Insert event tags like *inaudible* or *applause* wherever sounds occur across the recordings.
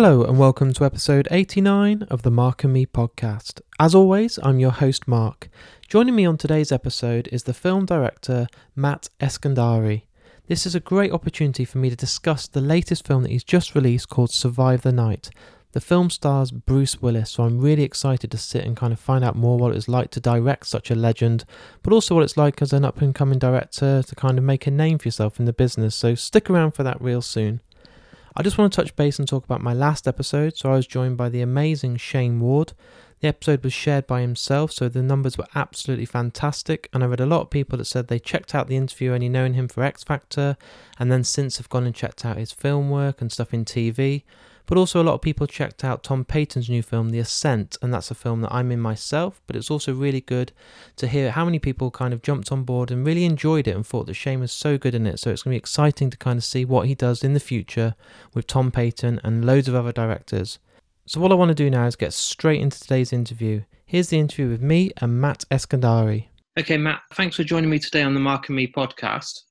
Hello and welcome to episode 89 of the Mark and Me podcast. As always, I'm your host Mark. Joining me on today's episode is the film director Matt Eskandari. This is a great opportunity for me to discuss the latest film that he's just released called Survive the Night. The film stars Bruce Willis, so I'm really excited to sit and kind of find out more what it's like to direct such a legend, but also what it's like as an up and coming director to kind of make a name for yourself in the business. So stick around for that real soon. I just want to touch base and talk about my last episode. So I was joined by the amazing Shane Ward. The episode was shared by himself, so the numbers were absolutely fantastic. And I read a lot of people that said they checked out the interview only knowing him for X Factor, and then since have gone and checked out his film work and stuff in TV. But also, a lot of people checked out Tom Paton's new film, The Ascent, and that's a film that I'm in myself. But it's also really good to hear how many people kind of jumped on board and really enjoyed it and thought that Shane was so good in it. So it's going to be exciting to kind of see what he does in the future with Tom Paton and loads of other directors. So, what I want to do now is get straight into today's interview. Here's the interview with me and Matt Eskandari. Okay, Matt, thanks for joining me today on the Mark and Me podcast.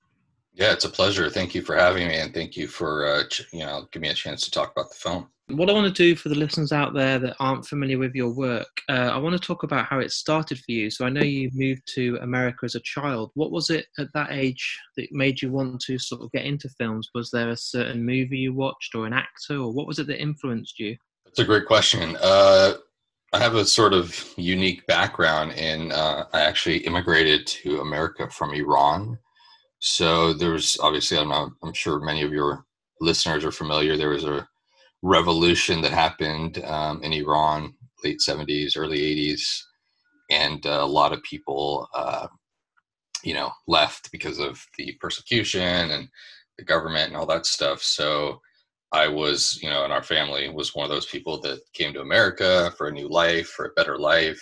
Yeah, it's a pleasure. Thank you for having me, and thank you for uh, ch- you know giving me a chance to talk about the film. What I want to do for the listeners out there that aren't familiar with your work, uh, I want to talk about how it started for you. So I know you moved to America as a child. What was it at that age that made you want to sort of get into films? Was there a certain movie you watched, or an actor, or what was it that influenced you? That's a great question. Uh, I have a sort of unique background in uh, I actually immigrated to America from Iran so there's obviously, I'm, not, I'm sure many of your listeners are familiar. There was a revolution that happened um, in Iran, late 70s, early 80s, and uh, a lot of people, uh, you know, left because of the persecution and the government and all that stuff. So I was, you know, and our family was one of those people that came to America for a new life, for a better life.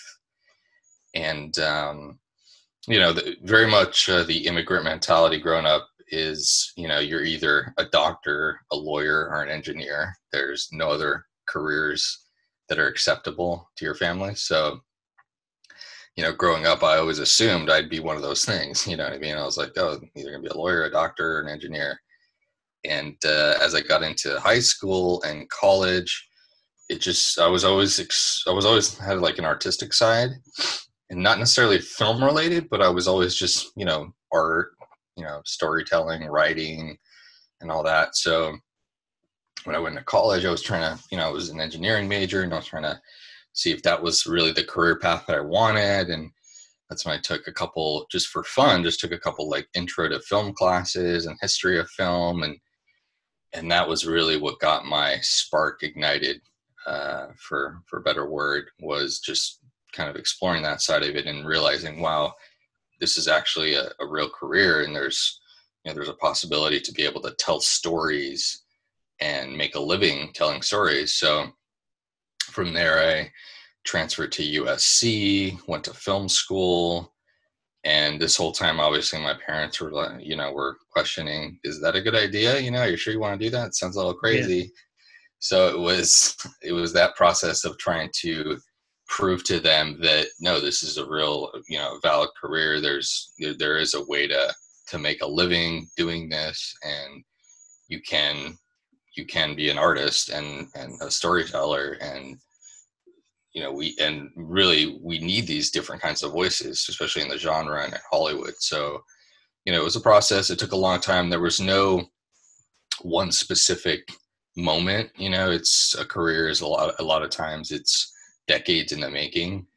And um, you know, the, very much uh, the immigrant mentality growing up is, you know, you're either a doctor, a lawyer, or an engineer. There's no other careers that are acceptable to your family. So, you know, growing up, I always assumed I'd be one of those things. *laughs* You know what I mean? I was like, oh, either gonna be a lawyer, a doctor, or an engineer. And uh, as I got into high school and college, it just I was always I was always had like an artistic side, and not necessarily film related, but I was always just, you know, art, you know, storytelling, writing, and all that. So when I went to college, I was trying to, you know, I was an engineering major and I was trying to see if that was really the career path that I wanted. And that's when I took a couple, just for fun, just took a couple like intro to film classes and history of film. And, and that was really what got my spark ignited, uh, for, for better word, was just kind of exploring that side of it and realizing, wow, this is actually a, a real career, and there's you know there's a possibility to be able to tell stories and make a living telling stories. So from there, I transferred to USC, went to film school, and this whole time, obviously, my parents were like, you know, were questioning, is that a good idea? You know, are you sure you want to do that? It sounds a little crazy. Yeah. So it was it was that process of trying to prove to them that no this is a real you know valid career. There's there, is a way to to make a living doing this and you can you can be an artist and and a storyteller and you know we and really we need these different kinds of voices especially in the genre and in hollywood. So you know it was a process. It took a long time. There was no one specific moment you know it's a career is a lot a lot of times it's decades in the making.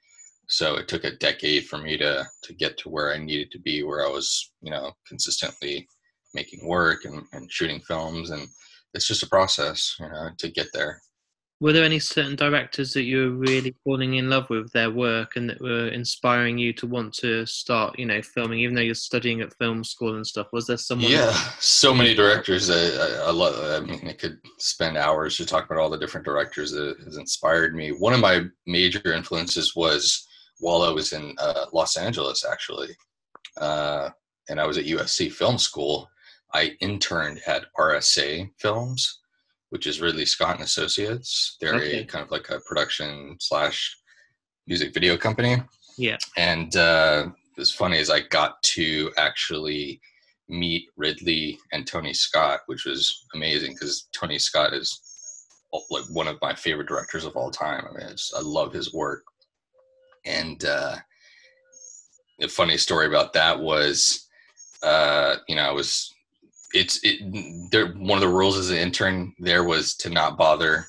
So it took a decade for me to to get to where I needed to be, where I was, you know, consistently making work and, and shooting films, and it's just a process, you know, to get there were there any certain directors that you were really falling in love with their work and that were inspiring you to want to start you know filming even though you're studying at film school and stuff? Was there someone yeah so many directors I, I, love i mean i could spend hours to talk about all the different directors that has inspired me. One of my major influences was while i was in uh, los angeles actually. Uh, and i was at usc film school. I interned at rsa films which is Ridley Scott and Associates. They're okay. a kind of like a production slash music video company. Yeah. And uh, what's funny as I got to actually meet Ridley and Tony Scott, which was amazing because Tony Scott is like one of my favorite directors of all time. I mean, I love his work. And uh, the funny story about that was, uh, you know, I was it's it. There, one of the rules as an intern there was to not bother,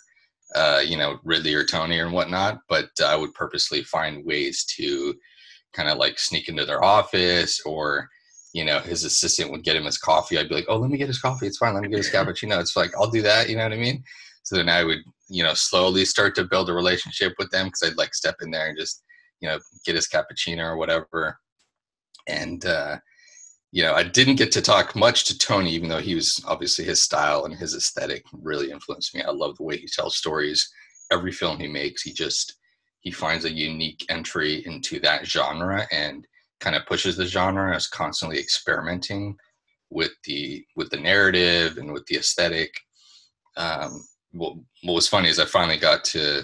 uh, you know, Ridley or Tony or whatnot. But I would purposely find ways to kind of like sneak into their office or you know, his assistant would get him his coffee. I'd be like, oh, let me get his coffee. It's fine. Let me get his *laughs* cappuccino. It's like, I'll do that. You know what I mean? So then I would, you know, slowly start to build a relationship with them because I'd like step in there and just, you know, get his cappuccino or whatever. And, uh, you know, I didn't get to talk much to Tony, even though he was obviously his style and his aesthetic really influenced me. I love the way he tells stories. Every film he makes, he just, he finds a unique entry into that genre and kind of pushes the genre as constantly experimenting with the with the narrative and with the aesthetic. Um, what, what was funny is I finally got to,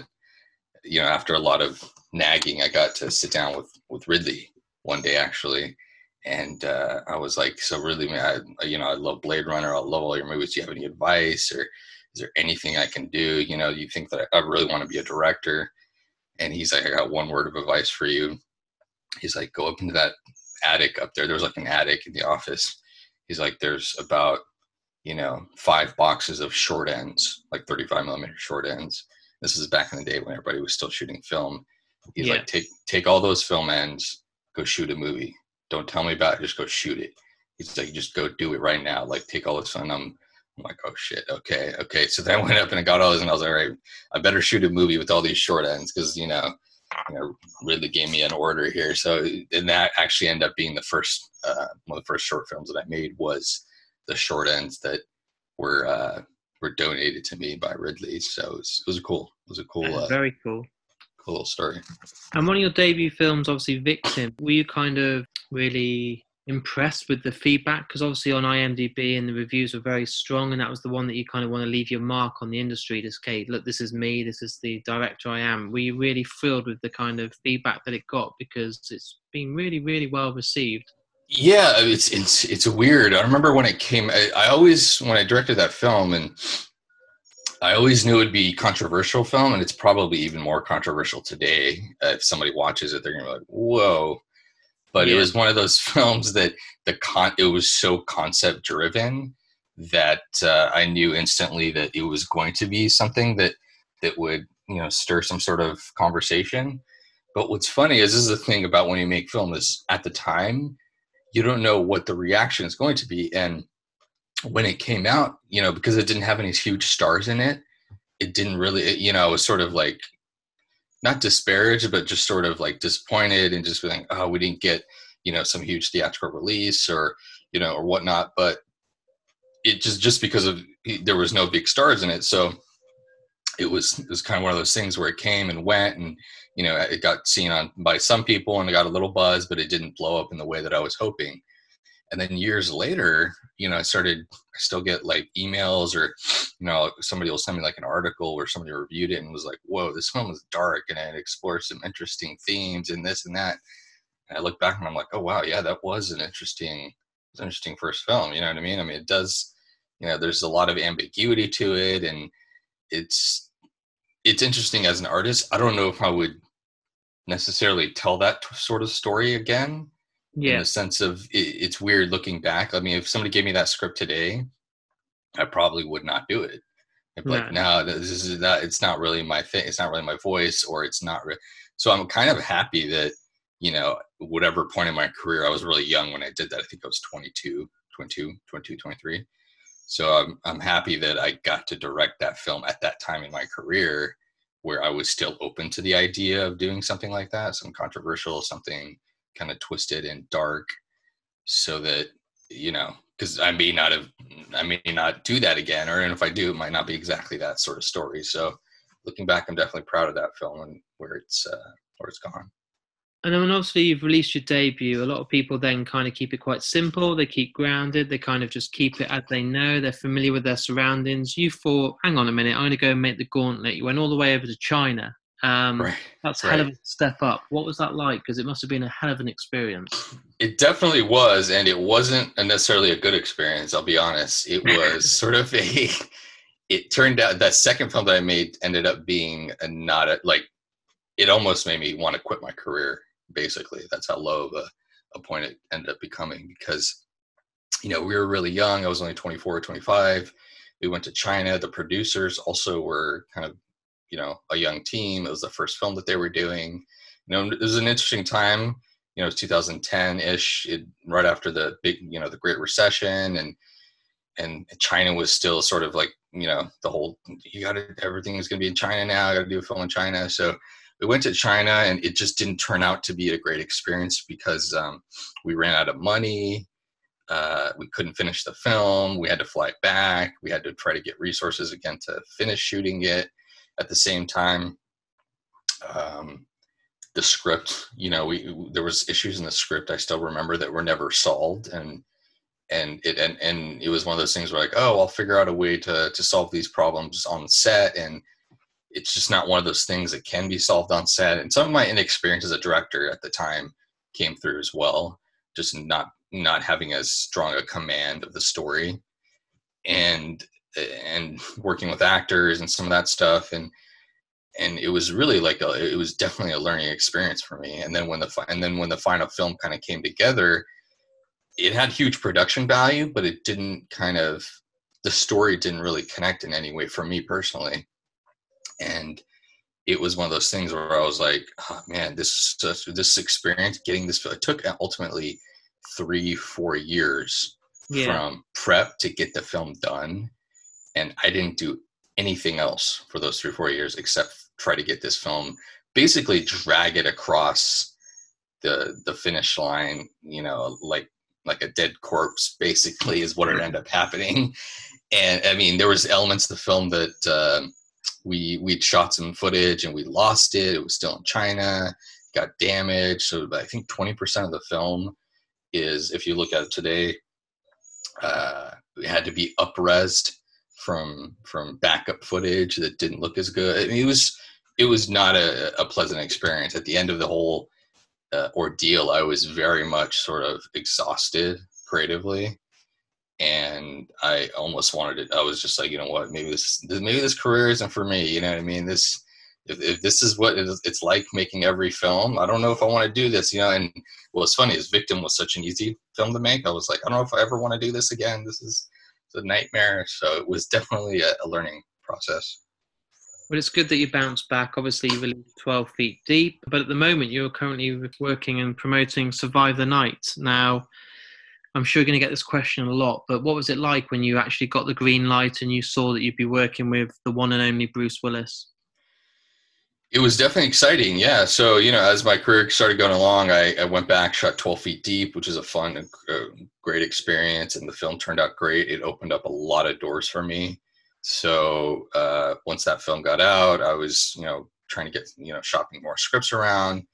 you know, after a lot of nagging, I got to sit down with with Ridley one day actually, and uh, I was like, "So Ridley, man, I, you know, I love Blade Runner. I love all your movies. Do you have any advice, or is there anything I can do? You know, you think that I really want to be a director?" And he's like, "I got one word of advice for you he's like, go up into that attic up there. There was like an attic in the office. He's like, there's about, you know, five boxes of short ends, like 35 millimeter short ends. This is back in the day when everybody was still shooting film. He's yeah. like, take take all those film ends, go shoot a movie. Don't tell me about it, just go shoot it. He's like, just go do it right now. Like, take all this fun. I'm, I'm like, oh shit, okay, okay. So then I went up and I got all those, and I was like, all right, I better shoot a movie with all these short ends because you know you know, Ridley gave me an order here. So, and that actually ended up being the first, uh, one of the first short films that I made was the short ends that were, uh, were donated to me by Ridley. So it was, it was a cool, it was a cool, uh, very cool little story. And one of your debut films, obviously Victim, were you kind of really impressed with the feedback because obviously on IMDb and the reviews were very strong, and that was the one that you kind of want to leave your mark on the industry. This, say, look, this is me. This is the director I am. Were you really thrilled with the kind of feedback that it got because it's been really, really well received? Yeah, it's it's it's weird. I remember when it came. I, I always when I directed that film and. I always knew it'd be controversial film, and it's probably even more controversial today. Uh, if somebody watches it, they're gonna be like, "Whoa!" but yeah. it was one of those *laughs* films that the con it was so concept driven that uh, I knew instantly that it was going to be something that that would you know stir some sort of conversation. But what's funny is this is the thing about when you make film is at the time you don't know what the reaction is going to be, and when it came out, you know, because it didn't have any huge stars in it, it didn't really, it, you know, it was sort of like not disparaged, but just sort of like disappointed and just being, oh, we didn't get, you know, some huge theatrical release or, you know, or whatnot. But it just, just because of, there was no big stars in it. So it was, it was kind of one of those things where it came and went and, you know, it got seen on by some people and it got a little buzz, but it didn't blow up in the way that I was hoping and then years later you know i started i still get like emails or you know somebody will send me like an article where somebody reviewed it and was like whoa this film was dark and it explores some interesting themes and this and that. And i look back and i'm like oh wow yeah that was an interesting was an interesting first film you know what i mean? I mean it does you know there's a lot of ambiguity to it and it's it's interesting as an artist. I don't know if i would necessarily tell that sort of story again yeah. in the sense of it, it's weird looking back. I mean, if somebody gave me that script today, I probably would not do it. But like, no, this is not. It's not really my thing. It's not really my voice, or it's not. Re- so I'm kind of happy that you know, whatever point in my career, I was really young when I did that. I think I was 22, 22, 22, 23. So I'm I'm happy that I got to direct that film at that time in my career, where I was still open to the idea of doing something like that, some controversial, something kind of twisted and dark so that you know because i may not have i may not do that again or and if i do it might not be exactly that sort of story. So looking back i'm definitely proud of that film and where it's uh, where it's gone. And then obviously you've released your debut. A lot of people then kind of keep it quite simple. They keep grounded. They kind of just keep it as they know. They're familiar with their surroundings. You thought hang on a minute. I'm going to go and make the gauntlet. You went all the way over to china um, right. That's a hell of a step up. What was that like? Because it must have been a hell of an experience. It definitely was, and it wasn't necessarily a good experience. I'll be honest. It *laughs* was sort of a. it turned out that second film that I made ended up being a not a, like it almost made me want to quit my career. Basically, that's how low of a, a point it ended up becoming because you know we were really young. I was only 24 or 25. We went to China. The producers also were kind of you know a young team. It was the first film that they were doing. You know, it was an interesting time. You know, 2010 ish, right after the big you know the Great Recession and and China was still sort of like you know the whole you got everything is going to be in China now. I got to do a film in China. So we went to China, and it just didn't turn out to be a great experience because um, we ran out of money. Uh, we couldn't finish the film. We had to fly back. We had to try to get resources again to finish shooting it. At the same time, um, the script, you know, we there was issues in the script. I still remember that were never solved, and and it and, and it was one of those things where like oh i'll figure out a way to to solve these problems on set and it's just not one of those things that can be solved on set and some of my inexperience as a director at the time came through as well just not not having as strong a command of the story and and working with actors and some of that stuff and and it was really like a, it was definitely a learning experience for me and then when the and then when the final film kind of came together it had huge production value, but it didn't kind of the story didn't really connect in any way for me personally. And it was one of those things where I was like, oh, man, this this experience getting this it took ultimately three four years yeah. from prep to get the film done, and I didn't do anything else for those three or four years except try to get this film basically drag it across the the finish line you know like like a dead corpse basically is what it ended up happening. And i mean there was elements of the film that uh, we we'd shot some footage and we lost it. It was still in china got damaged. So i think 20% of the film is if you look at it today uh, it had to be upresed from from backup footage that didn't look as good I mean, it was it was not a, a pleasant experience at the end of the whole uh, ordeal, I was very much sort of exhausted creatively, and I almost wanted it. I was just like, you know what, maybe this maybe this career isn't for me. You know what I mean? This if, if this is what it's like making every film, I don't know if I want to do this. You know, and what's funny is Victim was such an easy film to make. I was like, I don't know if I ever want to do this again. This is a nightmare. So it was definitely a, a learning process. Well, it's good that you bounced back. Obviously, you released 12 Feet Deep, but at the moment, you're currently working and promoting Survive the Night. Now, I'm sure you're going to get this question a lot, but what was it like when you actually got the green light and you saw that you'd be working with the one and only Bruce Willis? It was definitely exciting, yeah. So, you know, as my career started going along, I, I went back, shot 12 Feet Deep, which is a fun, a great experience, and the film turned out great. It opened up a lot of doors for me so uh, once that film got out, I was you know trying to get you know shopping more scripts around.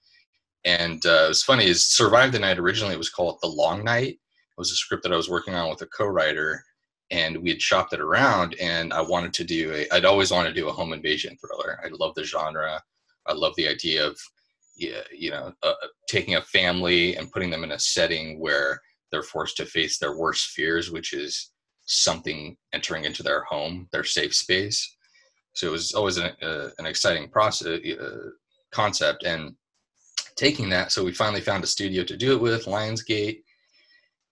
And uh, it was funny is Survive the Night originally it was called The Long Night. It was a script that I was working on with a co-writer, and we had shopped it around. And I wanted to do a I'd always wanted to do a home invasion thriller. I love the genre. I love the idea of you know uh, taking a family and putting them in a setting where they're forced to face their worst fears, which is something entering into their home, their safe space. So it was always an, uh, an exciting process uh, concept, and taking that. So we finally found a studio to do it with, Lionsgate.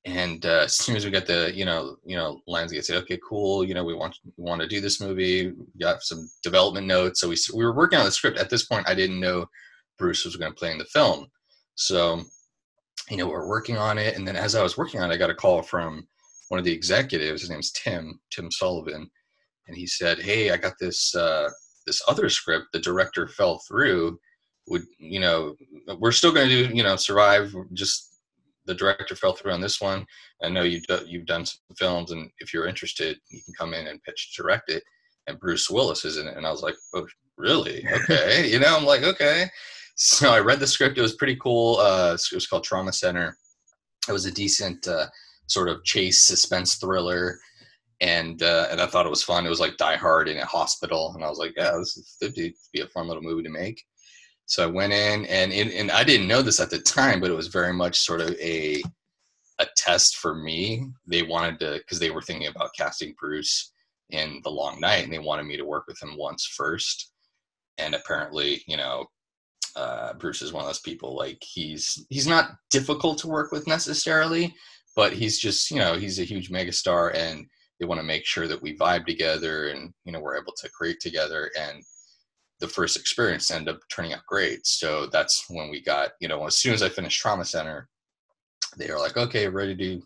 And uh, as soon as we got the, you know, you know, Lionsgate said, "Okay, cool. You know, we want we want to do this movie. We got some development notes." So we we were working on the script. At this point, I didn't know Bruce was going to play in the film. So, you know, we're working on it, and then as I was working on it, I got a call from one of the executives, his name's Tim, Tim Sullivan, and he said, "Hey, I got this uh, this other script. The director fell through. Would you know? We're still going to do you know survive. Just the director fell through on this one. I know you've done, you've done some films, and if you're interested, you can come in and pitch direct it." And Bruce Willis is in it, and I was like, "Oh, really? *laughs* Okay." you know, I'm like, "Okay." So I read the script. It was pretty cool. Uh, it was called Trauma Center. It was a decent. Uh, sort of chase suspense thriller and uh, and I thought it was fun. It was like Die Hard in a hospital, and I was like, yeah, this would be a fun little movie to make. So I went in, and and I didn't know this at the time, but it was very much sort of a a test for me. They wanted to because they were thinking about casting Bruce in The Long Night, and they wanted me to work with him once first. And apparently, you know, uh, Bruce is one of those people like he's he's not difficult to work with necessarily, but he's just you know he's a huge megastar, and they want to make sure that we vibe together, and you know we're able to create together. And the first experience ended up turning out great. So that's when we got you know as soon as I finished Trauma Center, they were like, okay, ready to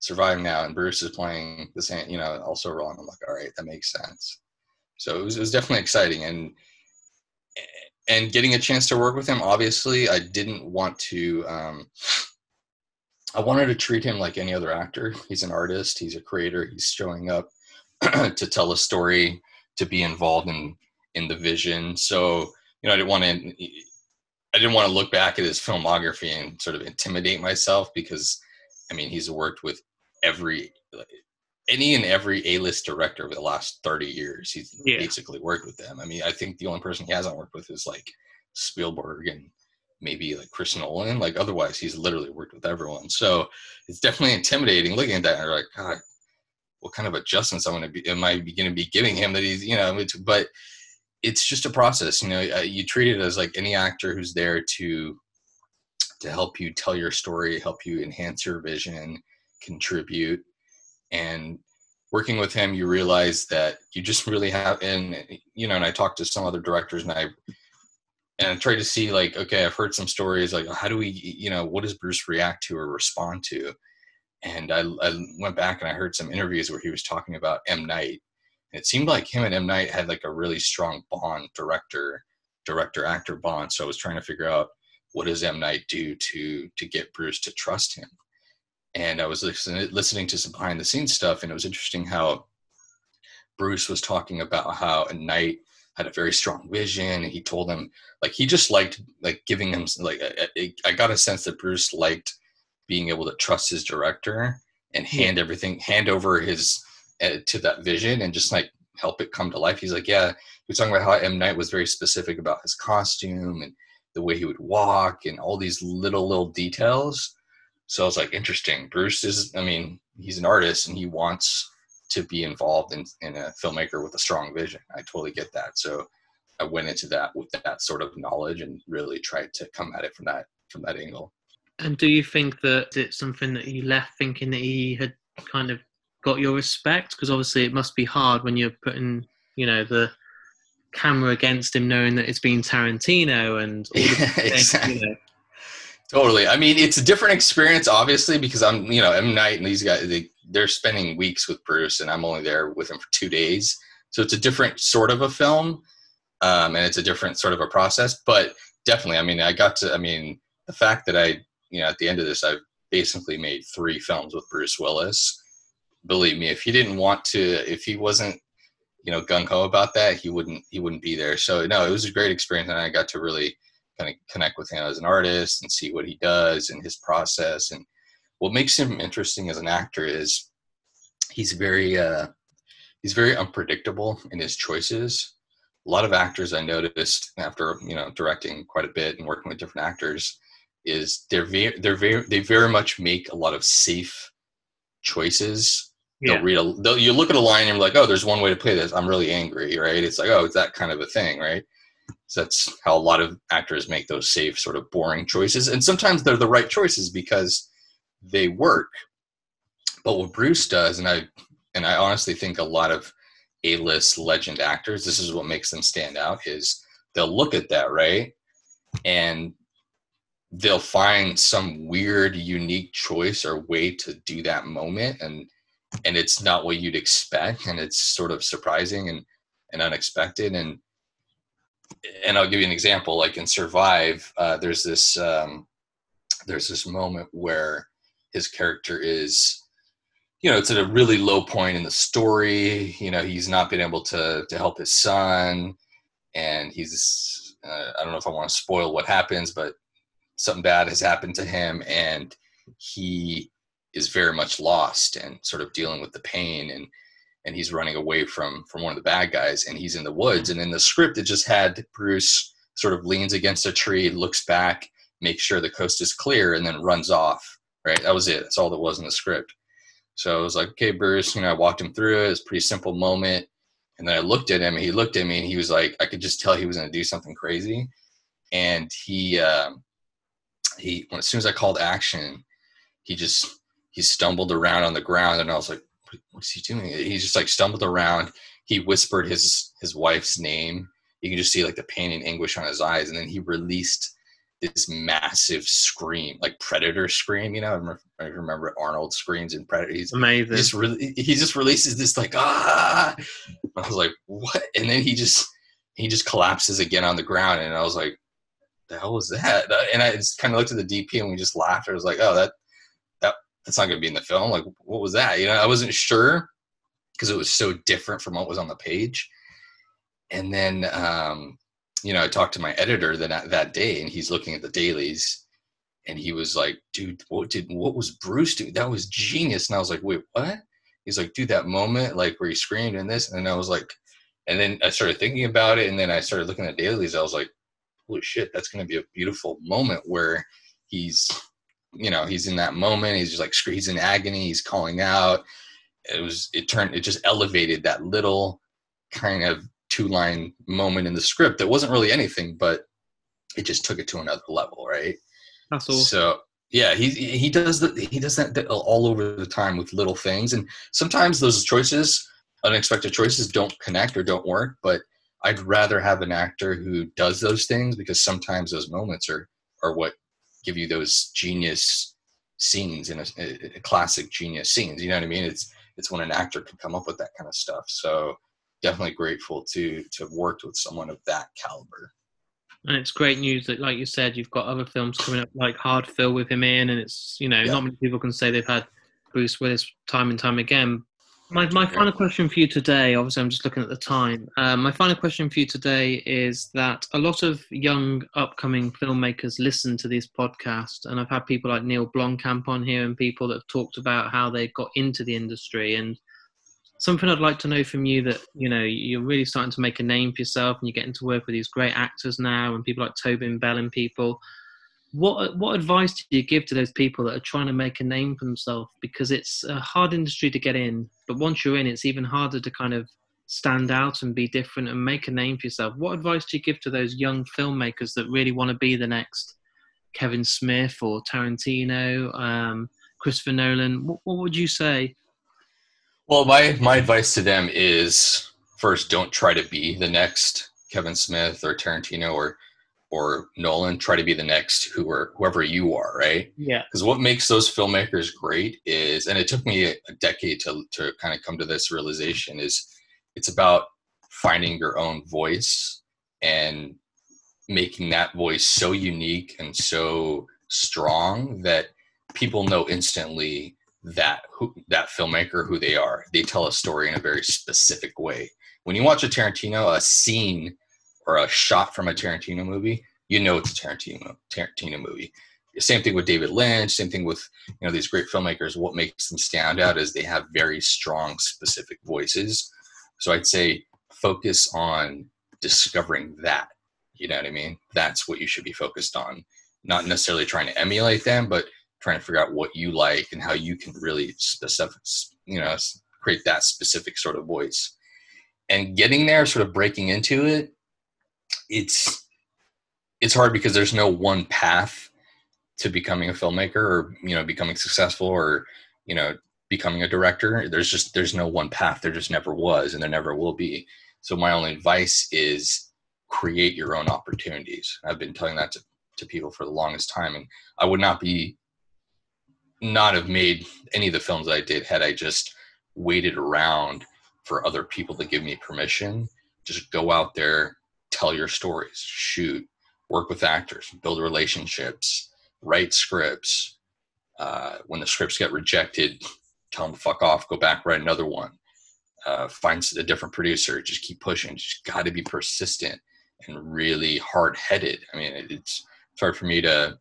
survive now, and Bruce is playing the same, you know, also wrong. I'm like, all right, that makes sense. So it was, it was definitely exciting, and and getting a chance to work with him. Obviously, I didn't want to. Um, I wanted to treat him like any other actor. He's an artist. He's a creator. He's showing up *clears throat* to tell a story, to be involved in in the vision. So you know, I didn't want to. I didn't want to look back at his filmography and sort of intimidate myself because, I mean, he's worked with every any and every A-list director over the last 30 years. He's yeah. basically worked with them. I mean, I think the only person he hasn't worked with is like Spielberg and maybe like Chris Nolan. Like otherwise, he's literally worked with everyone. So it's definitely intimidating looking at that. And you're like, God, what kind of adjustments I'm going to be? Am I going to be giving him that he's, you know? It's, but it's just a process. You know, uh, you treat it as like any actor who's there to to help you tell your story, help you enhance your vision, contribute. And working with him you realize that you just *laughs* really have and you know and i talked to some other directors and i and i tried to see like okay i've heard some stories like how do we you know what does bruce react to or respond to? And i, I went back and i heard some interviews where he was talking about m. Night it seemed like him and m. Night had like a really strong bond director director actor bond. So i was trying to figure out what does m. Night do to to get bruce to trust him? And I was listening to some behind the scenes stuff, and it was interesting how Bruce was talking about how M. Night had a very strong vision, and he told him like he just liked like giving him like I, I got a sense that Bruce liked being able to trust his director and hmm. hand everything hand over his Eh, to that vision and just like help it come to life. He's like, yeah, he was talking about how M Night was very specific about his costume and the way he would walk and all these little little details so I was like, interesting. Bruce is, I mean, he's an artist and he wants to be involved in, in a filmmaker with a strong vision. I totally get that. So I went into that with that sort of knowledge and really tried to come at it from that from that angle. And do you think that it's something that he left thinking that he had kind of got your respect? Because obviously it must be hard when you're putting, you know, the camera against him, knowing that it's been Tarantino and all the *laughs* yeah, exactly. you know, Totally. I mean, it's a different experience, obviously, because I'm, you know, M Night and these guys, they, they're spending weeks with Bruce, and I'm only there with him for two days. So it's a different sort of a film, um, and it's a different sort of a process. But definitely, I mean, I got to, I mean, the fact that I, you know, at the end of this, I've basically made three films with Bruce Willis. Believe me, if he didn't want to, if he wasn't, you know, gung ho about that, he wouldn't, he wouldn't be there. So no, it was a great experience, and I got to really kind of connect with him as an artist and see what he does and his process. And what makes him interesting as an actor is he's very uh, he's very unpredictable in his choices. A lot of actors I noticed after you know directing quite a bit and working with different actors is they're very they're very they very much make a lot of safe choices. Yeah. They'll read a they'll, you look at a line and you're like, oh, there's one way to play this. I'm really angry, right? It's like, oh, it's that kind of a thing, right? So that's how a lot of actors make those safe, sort of boring choices. And sometimes they're the right choices because they work. But what Bruce does, and I and I honestly think a lot of A-list legend actors, this is what makes them stand out, is they'll look at that, right? And they'll find some weird, unique choice or way to do that moment and and it's not what you'd expect and it's sort of surprising and, and unexpected and and I'll give you an example. Like in Survive, uh, there's this um, there's this moment where his character is, you know, it's at a really low point in the story. You know, he's not been able to to help his son, and he's uh, I don't know if I want to spoil what happens, but something bad has happened to him, and he is very much lost and sort of dealing with the pain and and he's running away from from one of the bad guys and he's in the woods and in the script it just had bruce sort of leans against a tree looks back makes sure the coast is clear and then runs off right that was it that's all that was in the script So I was like, okay, Bruce, you know, I walked him through it. It was a pretty simple moment. And then I looked at him and he looked at me and he was like, I could just tell he was going to do something crazy. And he, um, he, as soon as I called action, he just, he stumbled around on the ground and I was like, what's he doing? He just like stumbled around. He whispered his, his wife's name. You can just see like the pain and anguish on his eyes. And then he released this massive scream, like Predator scream. You know, I remember, I remember Arnold screams in Predator. He's amazing. He just, re- he just releases this like ah. I was like, what? And then he just he just collapses again on the ground, and I was like, the hell was that? And I just kind of looked at the DP, and we just laughed. I was like, oh, that that's not going to be in the film. Like, what was that? You know, I wasn't sure because it was so different from what was on the page. And then um, you know, I talked to my editor that that day, and he's looking at the dailies, and he was like, "Dude, what did what was Bruce doing? That was genius." And I was like, "Wait, what?" He's like, "Dude, that moment, like where he screamed and this," and I was like, and then I started thinking about it, and then I started looking at dailies. I was like, "Holy shit, that's going to be a beautiful moment where he's, you know, he's in that moment. He's just like he's in agony. He's calling out." It was it turned it just elevated that little kind of two line moment in the script that wasn't really anything, but it just took it to another level, right? That's awesome. So yeah, he he does the he does that all over the time with little things, and sometimes those choices, unexpected choices, don't connect or don't work. But I'd rather have an actor who does those things because sometimes those moments are are what give you those genius scenes in a, a classic genius scenes. You know what I mean? It's it's when an actor can come up with that kind of stuff. So definitely grateful to to have worked with someone of that caliber. And it's great news that, like you said, you've got other films coming up like Hard Kill with him in, and it's you know yeah. not many people can say they've had Bruce Willis time and time again. My my final question for you today, obviously, I'm just looking at the time. Um, my final question for you today is that a lot of young upcoming filmmakers listen to this podcast, and I've had people like Neil Blomkamp on here, and people that have talked about how they got into the industry and something I'd like to know from you that you know you're really starting to make a name for yourself, and you're getting to work with these great actors now, and people like Tobin Bell and people. What what advice do you give to those people that are trying to make a name for themselves? Because it's a hard industry to get in, but once you're in, it's even harder to kind of stand out and be different and make a name for yourself. What advice do you give to those young filmmakers that really want to be the next Kevin Smith or Tarantino, um, Christopher Nolan? What, what would you say well, my my advice to them is first, don't try to be the next Kevin Smith or Tarantino or or Nolan. Try to be the next who or whoever you are, right? Yeah. Because what makes those filmmakers great is, and it took me a, a decade to to kind of come to this realization is, it's about finding your own voice and making that voice so unique and so strong that people know instantly that who that filmmaker who they are. They tell a story in a very specific way. When you watch a Tarantino, a scene or a shot from a Tarantino movie, you know it's a Tarantino Tarantino movie. Same thing with David Lynch. Same thing with you know these great filmmakers. What makes them stand out is they have very strong, specific voices. So I'd say focus on discovering that. You know what I mean? That's what you should be focused on. Not necessarily trying to emulate them, but trying to figure out what you like and how you can really specific, you know, create that specific sort of voice. And getting there, sort of breaking into it, it's it's hard because there's no one path to becoming a filmmaker or you know becoming successful or you know becoming a director. There's just there's no one path. There just never was and there never will be. So my only advice is create your own opportunities. I've been telling that to, to people for the longest time and i would not be not have made any of the films I did had I just waited around for other people to give me permission. Just go out there, tell your stories, shoot, work with actors, build relationships, write scripts. Uh, when the scripts get rejected, tell them fuck off, go back, write another one. Uh, find a different producer, just keep pushing. Just got to be persistent and really hard headed. I mean, it's, it's hard for me to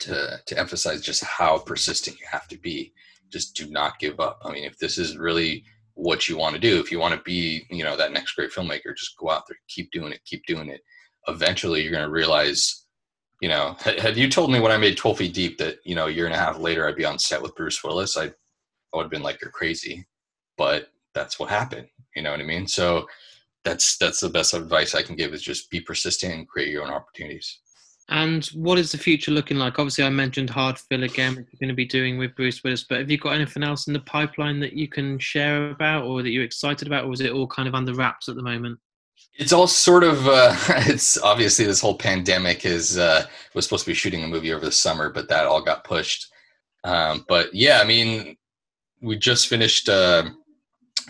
to to emphasize just how persistent you have to be. Just do not give up. I mean, if this is really what you want to do, if you want to be, you know, that next great filmmaker, just go out there, keep doing it, keep doing it. Eventually, you're going to realize, you know, *laughs* had you told me when I made 12 Feet Deep that you know a year and a half later I'd be on set with Bruce Willis, I I would have been like, "You're crazy," but that's what happened. You know what I mean? So that's that's the best advice I can give is just be persistent and create your own opportunities. And what is the future looking like? Obviously, I mentioned Hard Kill again, which you're going to be doing with Bruce Willis. But have you got anything else in the pipeline that you can share about, or that you're excited about, or is it all kind of under wraps at the moment? It's all sort of. Uh, *laughs* it's obviously this whole pandemic is uh, was supposed to be shooting a movie over the summer, but that all got pushed. Um, but yeah, I mean, we just finished uh,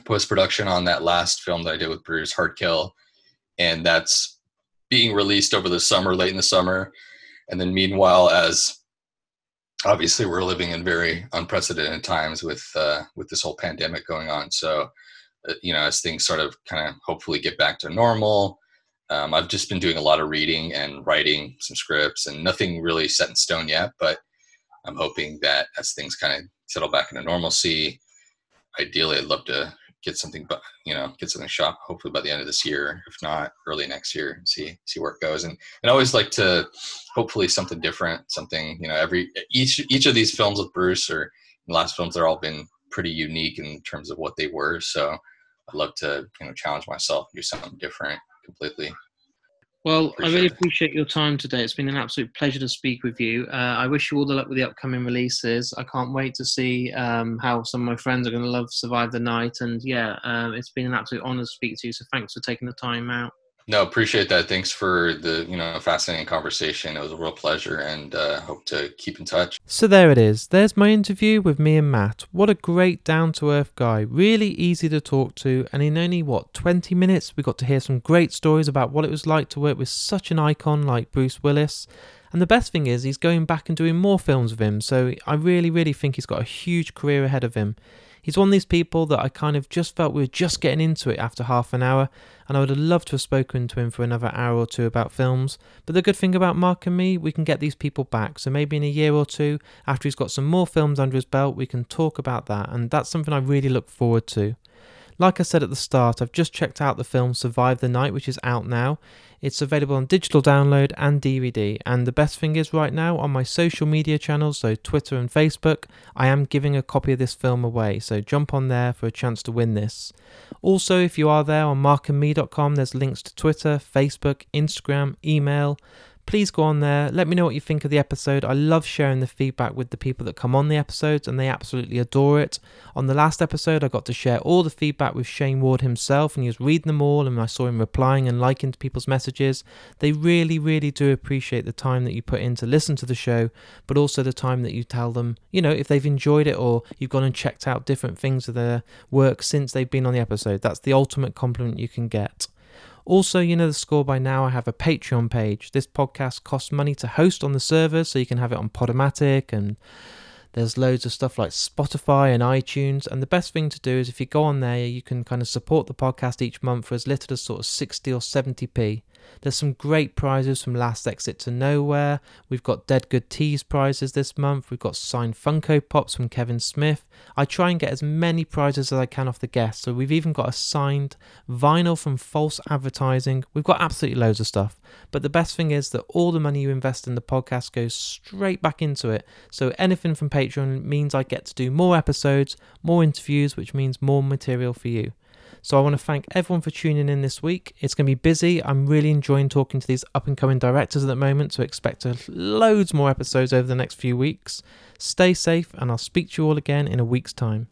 post production on that last film that I did with Bruce, Hard Kill, and that's being released over the summer, late in the summer. And then meanwhile, as obviously we're living in very unprecedented times with uh, with this whole pandemic going on. So, uh, you know, as things sort of kind of hopefully get back to normal, um, I've just been doing a lot of reading and writing some scripts, and nothing really set in stone yet. But I'm hoping that as things kind of settle back into normalcy, ideally, I'd love to get something, but you know, get something shot hopefully by the end of this year, if not early next year, see see where it goes. And and I always like to hopefully something different, something you know, every each each of these films with Bruce or last films, they're all been pretty unique in terms of what they were. So I'd love to you know challenge myself, do something different completely. Well, appreciate I really appreciate your time today. It's been an absolute pleasure to speak with you. Uh, I wish you all the luck with the upcoming releases. I can't wait to see um, how some of my friends are going to love Survive the Night. And yeah, um, it's been an absolute honor to speak to you. So thanks for taking the time out. No, appreciate that. Thanks for the you know fascinating conversation. It was a real pleasure, and uh, hope to keep in touch. So there it is. There's my interview with me and Matt. What a great down to earth guy. Really easy to talk to, and in only what 20 minutes, we got to hear some great stories about what it was like to work with such an icon like Bruce Willis. And the best thing is, he's going back and doing more films with him. So I really, really think he's got a huge career ahead of him. He's one of these people that I kind of just felt we were just getting into it after half an hour, and I would have loved to have spoken to him for another hour or two about films. But the good thing about Mark and me, we can get these people back. So maybe in a year or two, after he's got some more films under his belt, we can talk about that, and that's something I really look forward to. Like I said at the start, I've just checked out the film Survive the Night, which is out now. It's available on digital download and DVD. And the best thing is, right now on my social media channels, so Twitter and Facebook, I am giving a copy of this film away. So jump on there for a chance to win this. Also, if you are there on markandme.com, there's links to Twitter, Facebook, Instagram, email please go on there. Let me know what you think of the episode. I love sharing the feedback with the people that come on the episodes, and they absolutely adore it. On the last episode, I got to share all the feedback with Shane Ward himself, and he was reading them all, and I saw him replying and liking to people's messages. They really, really do appreciate the time that you put in to listen to the show, but also the time that you tell them, you know, if they've enjoyed it or you've gone and checked out different things of their work since they've been on the episode. That's the ultimate compliment you can get. Also, you know the score by now, I have a Patreon page. This podcast costs money to host on the server, so you can have it on Podomatic and there's loads of stuff like Spotify and iTunes. And the best thing to do is if you go on there, you can kind of support the podcast each month for as little as sort of 60 or 70p. There's some great prizes from Last Exit to Nowhere. We've got Dead Good Teas prizes this month. We've got signed Funko Pops from Kevin Smith. I try and get as many prizes as I can off the guests. So we've even got a signed vinyl from False Advertising. We've got absolutely loads of stuff. But the best thing is that all the money you invest in the podcast goes straight back into it. So anything from Patreon means I get to do more episodes, more interviews, which means more material for you. So I want to thank everyone for tuning in this week. It's going to be busy. I'm really enjoying talking to these up and coming directors at the moment, so expect loads more episodes over the next few weeks. Stay safe, and I'll speak to you all again in a week's time.